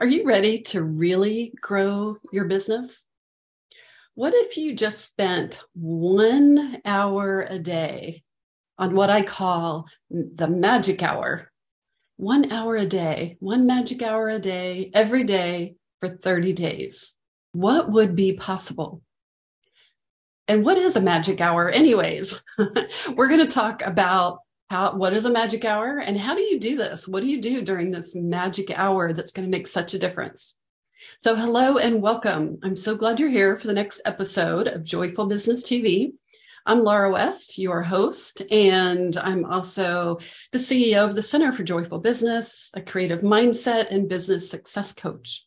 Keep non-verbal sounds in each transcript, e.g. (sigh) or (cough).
Are you ready to really grow your business? What if you just spent one hour a day on what I call the magic hour? One hour a day, one magic hour a day, every day for 30 days. What would be possible? And what is a magic hour, anyways? (laughs) We're going to talk about how what is a magic hour and how do you do this? What do you do during this magic hour that's going to make such a difference? So hello and welcome. I'm so glad you're here for the next episode of joyful business tv i'm laura west your host and i'm also the ceo of the center for joyful business a creative mindset and business success coach.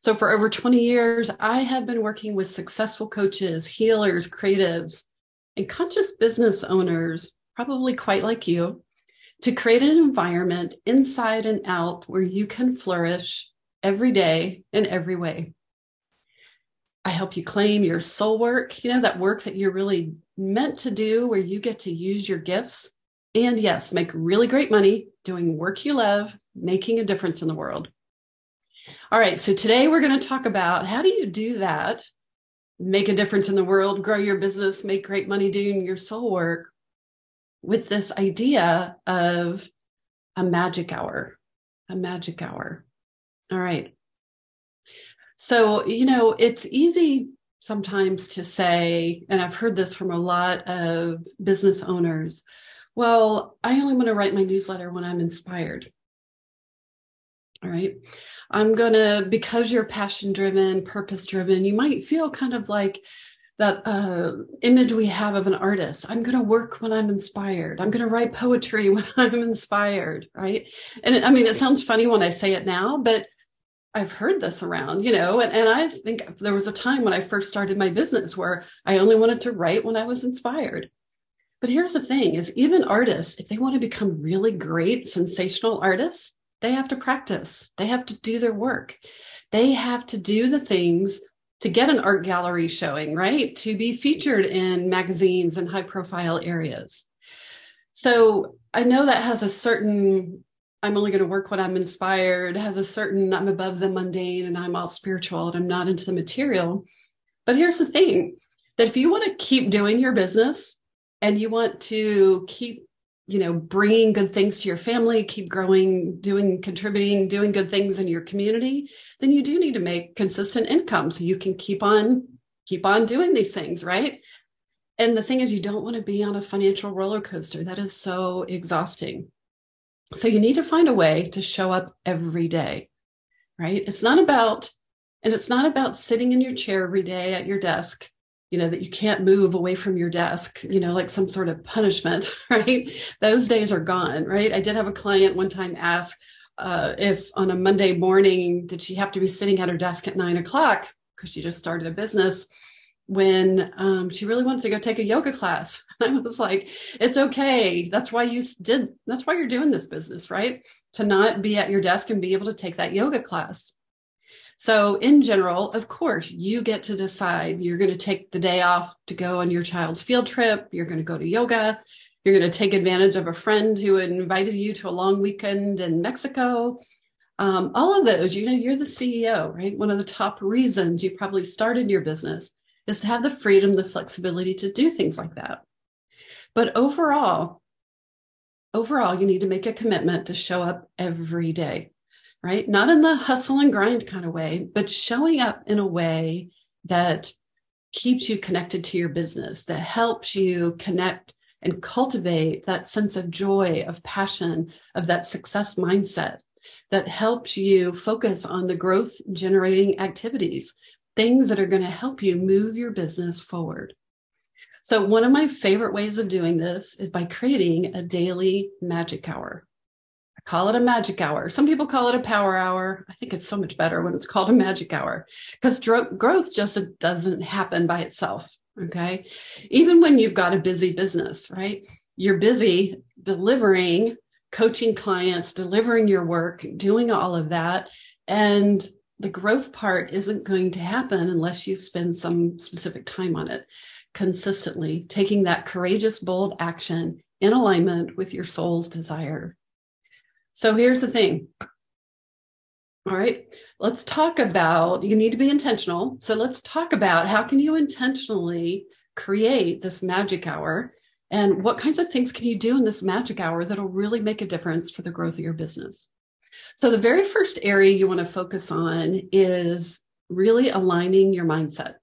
So for over 20 years i have been working with successful coaches healers creatives and conscious business owners probably quite like you, to create an environment inside and out where you can flourish every day in every way. I help you claim your soul work, you know, that work that you're really meant to do, where you get to use your gifts and, yes, make really great money doing work you love, making a difference in the world. All right, so today we're going to talk about how do you do that, make a difference in the world, grow your business, make great money doing your soul work with this idea of a magic hour, a magic hour. All right. So, you know, it's easy sometimes to say, and I've heard this from a lot of business owners, well, I only want to write my newsletter when I'm inspired. All right. I'm going to, because you're passion driven, purpose driven, you might feel kind of like that uh, image we have of an artist. I'm going to work when I'm inspired. I'm going to write poetry (laughs) when I'm inspired, right? And I mean, it sounds funny when I say it now, but I've heard this around, you know, and, and I think there was a time when I first started my business where I only wanted to write when I was inspired. But here's the thing is even artists, if they want to become really great, sensational artists, they have to practice. They have to do their work. They have to do the things to get an art gallery showing, right? To be featured in magazines and high profile areas. So I know that has a certain, I'm only going to work when I'm inspired, has a certain, I'm above the mundane and I'm all spiritual and I'm not into the material. But here's the thing that if you want to keep doing your business and you want to keep you know bringing good things to your family keep growing doing contributing doing good things in your community then you do need to make consistent income so you can keep on keep on doing these things right? And the thing is you don't want to be on a financial roller coaster. That is so exhausting. So you need to find a way to show up every day right? It's not about and it's not about sitting in your chair every day at your desk you know that you can't move away from your desk you know like some sort of punishment (laughs) right? Those days are gone right? I did have a client one time ask uh, if on a monday morning did she have to be sitting at her desk at nine o'clock? Because she just started a business when um, she really wanted to go take a yoga class. (laughs) I was like it's okay. That's why you did that's why you're doing this business right? To not be at your desk and be able to take that yoga class so, in general, of course, you get to decide you're going to take the day off to go on your child's field trip, you're going to go to yoga, you're going to take advantage of a friend who invited you to a long weekend in Mexico. Um, all of those, you know, you're the CEO, right? One of the top reasons you probably started your business is to have the freedom, the flexibility to do things like that. But overall, overall, you need to make a commitment to show up every day right? Not in the hustle and grind kind of way, but showing up in a way that keeps you connected to your business, that helps you connect and cultivate that sense of joy, of passion, of that success mindset that helps you focus on the growth generating activities, things that are going to help you move your business forward. So, one of my favorite ways of doing this is by creating a daily magic hour call it a magic hour. Some people call it a power hour. I think it's so much better when it's called a magic hour because dro- growth just doesn't happen by itself. Okay. Even when you've got a busy business, right? You're busy delivering, coaching clients, delivering your work, doing all of that. And the growth part isn't going to happen unless you spend some specific time on it consistently, taking that courageous, bold action in alignment with your soul's desire so here's the thing All right. Let's talk about you need to be intentional. So let's talk about how can you intentionally create this magic hour and what kinds of things can you do in this magic hour that'll really make a difference for the growth of your business? So the very first area you want to focus on is really aligning your mindset.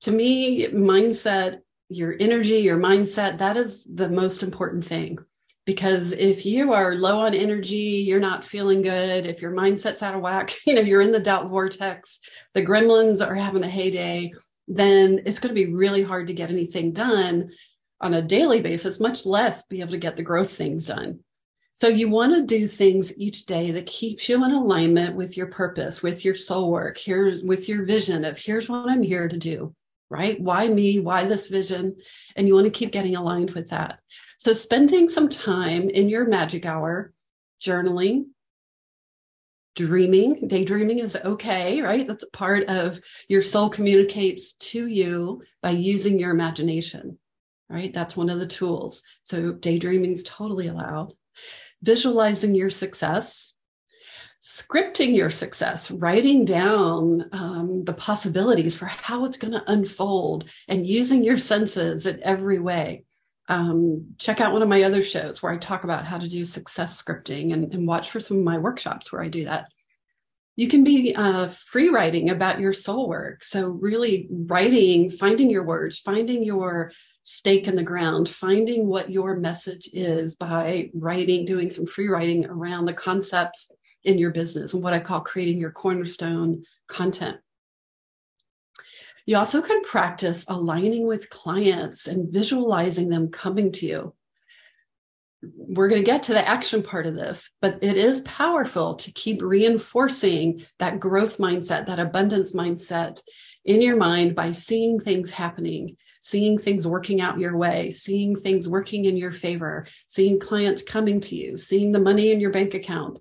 To me, mindset, your energy, your mindset, that is the most important thing because if you are low on energy you're not feeling good if your mindset's out of whack (laughs) you know you're in the doubt vortex the gremlins are having a heyday then it's going to be really hard to get anything done on a daily basis much less be able to get the growth things done. So you want to do things each day that keeps you in alignment with your purpose with your soul work here's with your vision of here's what i'm here to do right? Why me? Why this vision? And you want to keep getting aligned with that so, spending some time in your magic hour, journaling, dreaming, daydreaming is okay, right? That's a part of your soul communicates to you by using your imagination, right? That's one of the tools. So, daydreaming is totally allowed. Visualizing your success, scripting your success, writing down um, the possibilities for how it's going to unfold, and using your senses in every way um, check out one of my other shows where I talk about how to do success scripting and, and watch for some of my workshops where I do that. You can be uh, free writing about your soul work. So, really writing, finding your words, finding your stake in the ground, finding what your message is by writing, doing some free writing around the concepts in your business and what I call creating your cornerstone content. You also can practice aligning with clients and visualizing them coming to you. We're going to get to the action part of this, but it is powerful to keep reinforcing that growth mindset, that abundance mindset in your mind by seeing things happening, seeing things working out your way, seeing things working in your favor, seeing clients coming to you, seeing the money in your bank account,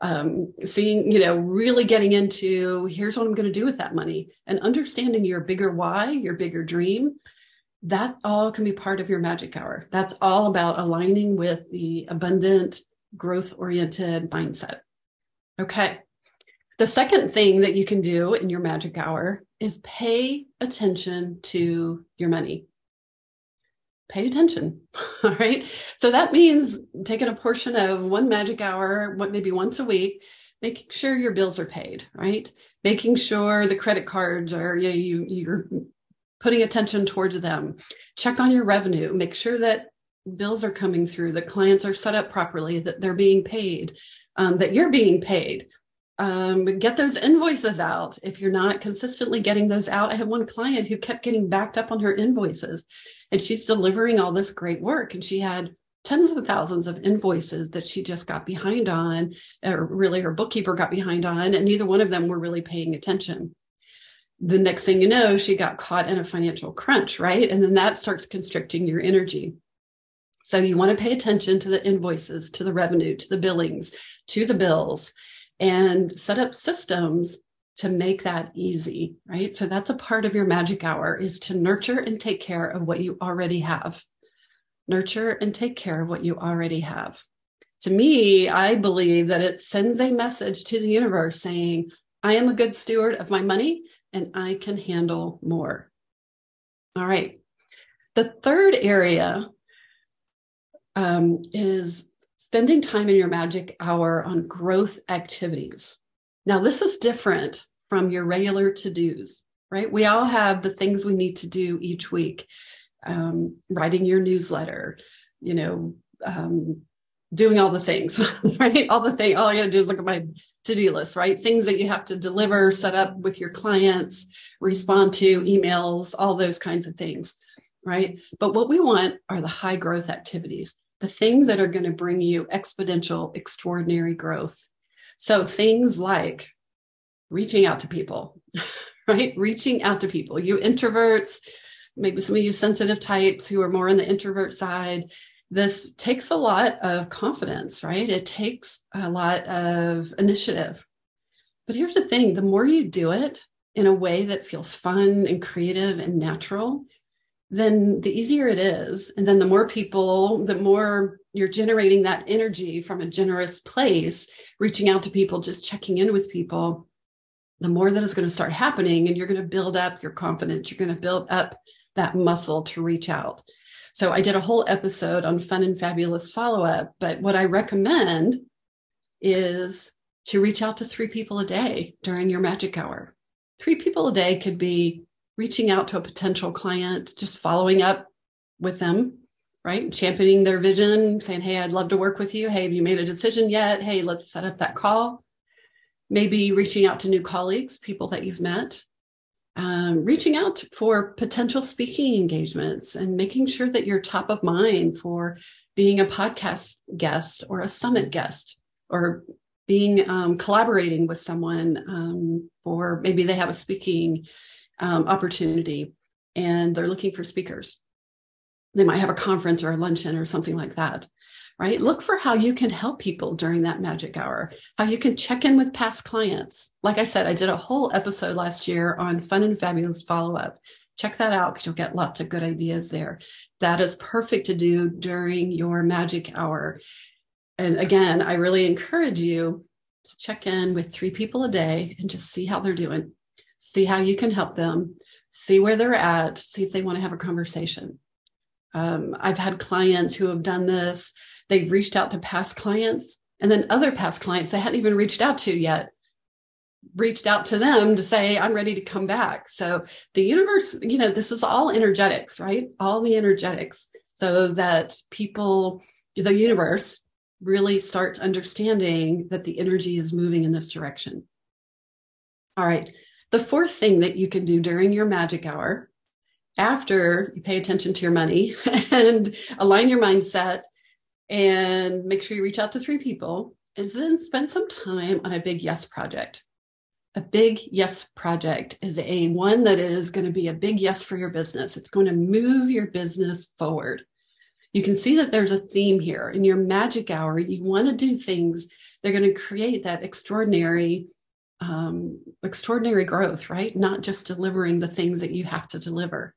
um, seeing, you know, really getting into here's what I'm going to do with that money and understanding your bigger why, your bigger dream. That all can be part of your magic hour. That's all about aligning with the abundant, growth oriented mindset. Okay. The second thing that you can do in your magic hour is pay attention to your money pay attention. (laughs) All right. So that means taking a portion of one magic hour, what maybe once a week, making sure your bills are paid, right? Making sure the credit cards are, you know, you you're putting attention towards them. Check on your revenue, make sure that bills are coming through, that clients are set up properly, that they're being paid, um, that you're being paid um, get those invoices out if you're not consistently getting those out. I had one client who kept getting backed up on her invoices and she's delivering all this great work and she had tens of thousands of invoices that she just got behind on, or really her bookkeeper got behind on, and neither one of them were really paying attention. The next thing you know, she got caught in a financial crunch, right? And then that starts constricting your energy. So you want to pay attention to the invoices, to the revenue, to the billings, to the bills and set up systems to make that easy, right? So that's a part of your magic hour is to nurture and take care of what you already have. Nurture and take care of what you already have. To me, I believe that it sends a message to the universe saying, I am a good steward of my money and I can handle more. All right. The third area um, is spending time in your magic hour on growth activities. Now, this is different from your regular to dos, right? We all have the things we need to do each week um, writing your newsletter, you know, um, doing all the things, (laughs) right? All the thing, all I got to do is look at my to-do list, right? Things that you have to deliver, set up with your clients, respond to emails, all those kinds of things, right? But what we want are the high growth activities the things that are going to bring you exponential, extraordinary growth. So things like reaching out to people, (laughs) right? Reaching out to people. You introverts, maybe some of you sensitive types who are more on the introvert side. This takes a lot of confidence, right? It takes a lot of initiative. But here's the thing the more you do it in a way that feels fun and creative and natural, then the easier it is. And then the more people, the more you're generating that energy from a generous place, reaching out to people, just checking in with people, the more that is going to start happening. And you're going to build up your confidence. You're going to build up that muscle to reach out. So I did a whole episode on fun and fabulous follow up. But what I recommend is to reach out to three people a day during your magic hour. Three people a day could be reaching out to a potential client, just following up with them, right? Championing their vision, saying, Hey, I'd love to work with you. Hey, have you made a decision yet? Hey, let's set up that call. Maybe reaching out to new colleagues, people that you've met, um, reaching out for potential speaking engagements and making sure that you're top of mind for being a podcast guest or a summit guest or being um, collaborating with someone um, for maybe they have a speaking um, opportunity and they're looking for speakers. They might have a conference or a luncheon or something like that, right? Look for how you can help people during that magic hour, how you can check in with past clients. Like I said, I did a whole episode last year on fun and fabulous follow up. Check that out because you'll get lots of good ideas there. That is perfect to do during your magic hour. And again, I really encourage you to check in with three people a day and just see how they're doing see how you can help them, see where they're at, see if they want to have a conversation. Um, I've had clients who have done this. They've reached out to past clients, and then other past clients they hadn't even reached out to yet reached out to them to say, I'm ready to come back. So the universe, you know, this is all energetics, right? All the energetics so that people, the universe really starts understanding that the energy is moving in this direction. All right. The fourth thing that you can do during your magic hour, after you pay attention to your money (laughs) and align your mindset and make sure you reach out to three people, is then spend some time on a big yes project. A big yes project is a one that is going to be a big yes for your business. It's going to move your business forward. You can see that there's a theme here. In your magic hour, you want to do things they are going to create that extraordinary um, extraordinary growth, right? Not just delivering the things that you have to deliver.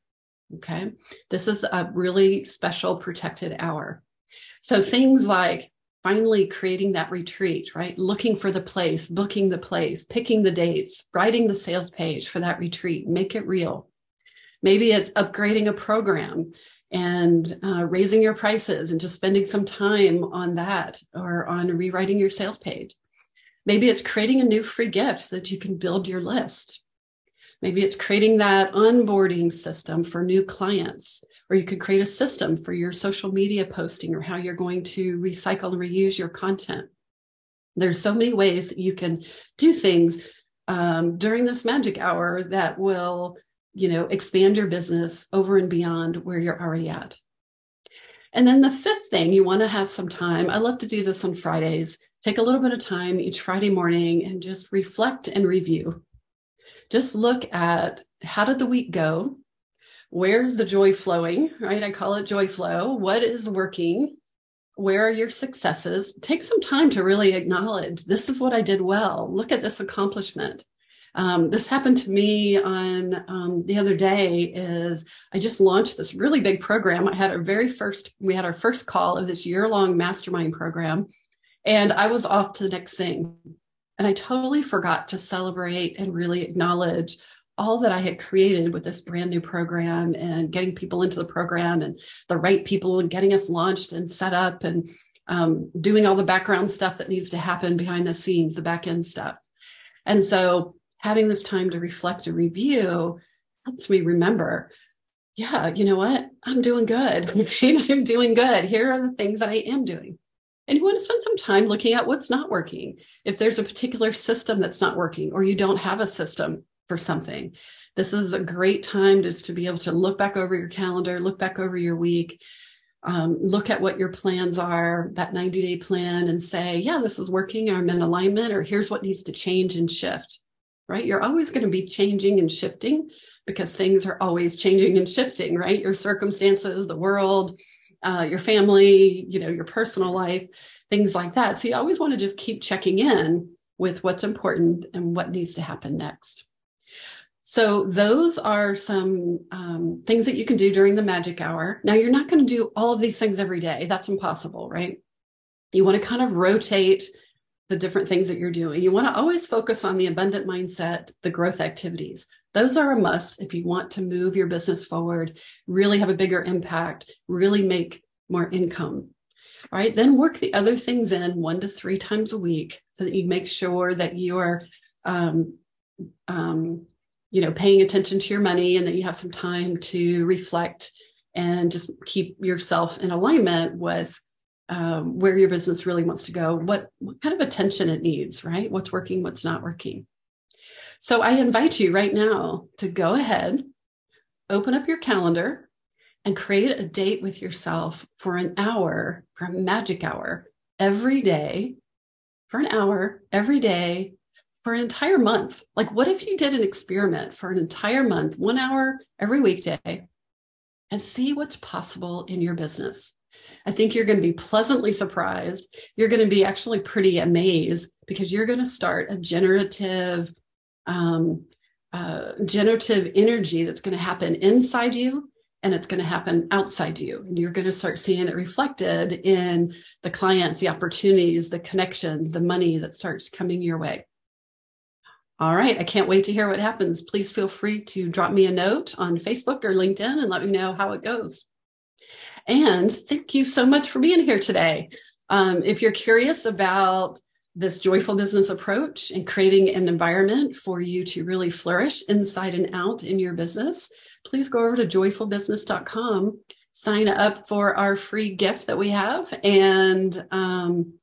Okay. This is a really special protected hour. So things like finally creating that retreat, right? Looking for the place, booking the place, picking the dates, writing the sales page for that retreat, make it real. Maybe it's upgrading a program and uh, raising your prices and just spending some time on that or on rewriting your sales page. Maybe it's creating a new free gift so that you can build your list. Maybe it's creating that onboarding system for new clients, or you could create a system for your social media posting or how you're going to recycle and reuse your content. There's so many ways that you can do things um, during this magic hour that will, you know, expand your business over and beyond where you're already at. And then the fifth thing, you want to have some time. I love to do this on Fridays take a little bit of time each Friday morning and just reflect and review. Just look at how did the week go? Where's the joy flowing, right? I call it joy flow. What is working? Where are your successes? Take some time to really acknowledge this is what I did well. Look at this accomplishment. Um, this happened to me on um, the other day is i just launched this really big program i had our very first we had our first call of this year long mastermind program and I was off to the next thing. And I totally forgot to celebrate and really acknowledge all that I had created with this brand new program and getting people into the program and the right people and getting us launched and set up and um, doing all the background stuff that needs to happen behind the scenes, the back end stuff. And so having this time to reflect and review helps me remember, yeah, you know what? I'm doing good. (laughs) I'm doing good. Here are the things that I am doing. And you want to spend some time looking at what's not working. If there's a particular system that's not working, or you don't have a system for something, this is a great time just to be able to look back over your calendar, look back over your week, um, look at what your plans are, that 90 day plan, and say, yeah, this is working, I'm in alignment, or here's what needs to change and shift, right? You're always going to be changing and shifting because things are always changing and shifting, right? Your circumstances, the world, uh, your family, you know, your personal life, things like that. So you always want to just keep checking in with what's important and what needs to happen next. So those are some um, things that you can do during the magic hour. Now you're not going to do all of these things every day. That's impossible, right? You want to kind of rotate the different things that you're doing. You want to always focus on the abundant mindset, the growth activities. Those are a must if you want to move your business forward, really have a bigger impact, really make more income. All right, then work the other things in one to three times a week so that you make sure that you are, um, um, you know, paying attention to your money and that you have some time to reflect and just keep yourself in alignment with um, where your business really wants to go, what, what kind of attention it needs, right? What's working, what's not working. So I invite you right now to go ahead, open up your calendar, and create a date with yourself for an hour, for a magic hour every day, for an hour every day for an entire month. Like, what if you did an experiment for an entire month, one hour every weekday, and see what's possible in your business? I think you're going to be pleasantly surprised. You're going to be actually pretty amazed because you're going to start a generative, um, uh, generative energy that's going to happen inside you and it's going to happen outside you. And you're going to start seeing it reflected in the clients, the opportunities, the connections, the money that starts coming your way. All right. I can't wait to hear what happens. Please feel free to drop me a note on Facebook or LinkedIn and let me know how it goes. And thank you so much for being here today. Um, if you're curious about this joyful business approach and creating an environment for you to really flourish inside and out in your business, please go over to joyfulbusiness.com, sign up for our free gift that we have, and um,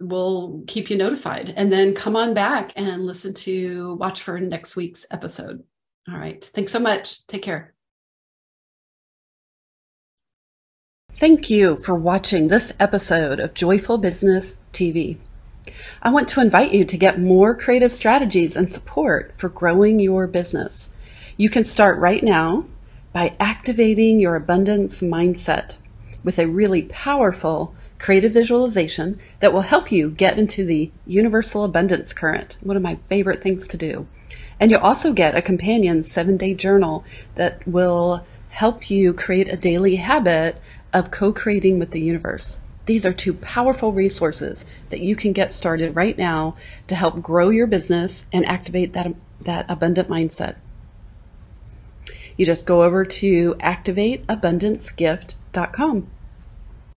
we'll keep you notified. And then come on back and listen to watch for next week's episode. All right. Thanks so much. Take care. Thank you for watching this episode of Joyful Business TV. I want to invite you to get more creative strategies and support for growing your business. You can start right now by activating your abundance mindset with a really powerful creative visualization that will help you get into the universal abundance current, one of my favorite things to do. And you'll also get a companion seven day journal that will help you create a daily habit of co creating with the universe. These are two powerful resources that you can get started right now to help grow your business and activate that, that abundant mindset. You just go over to activateabundancegift.com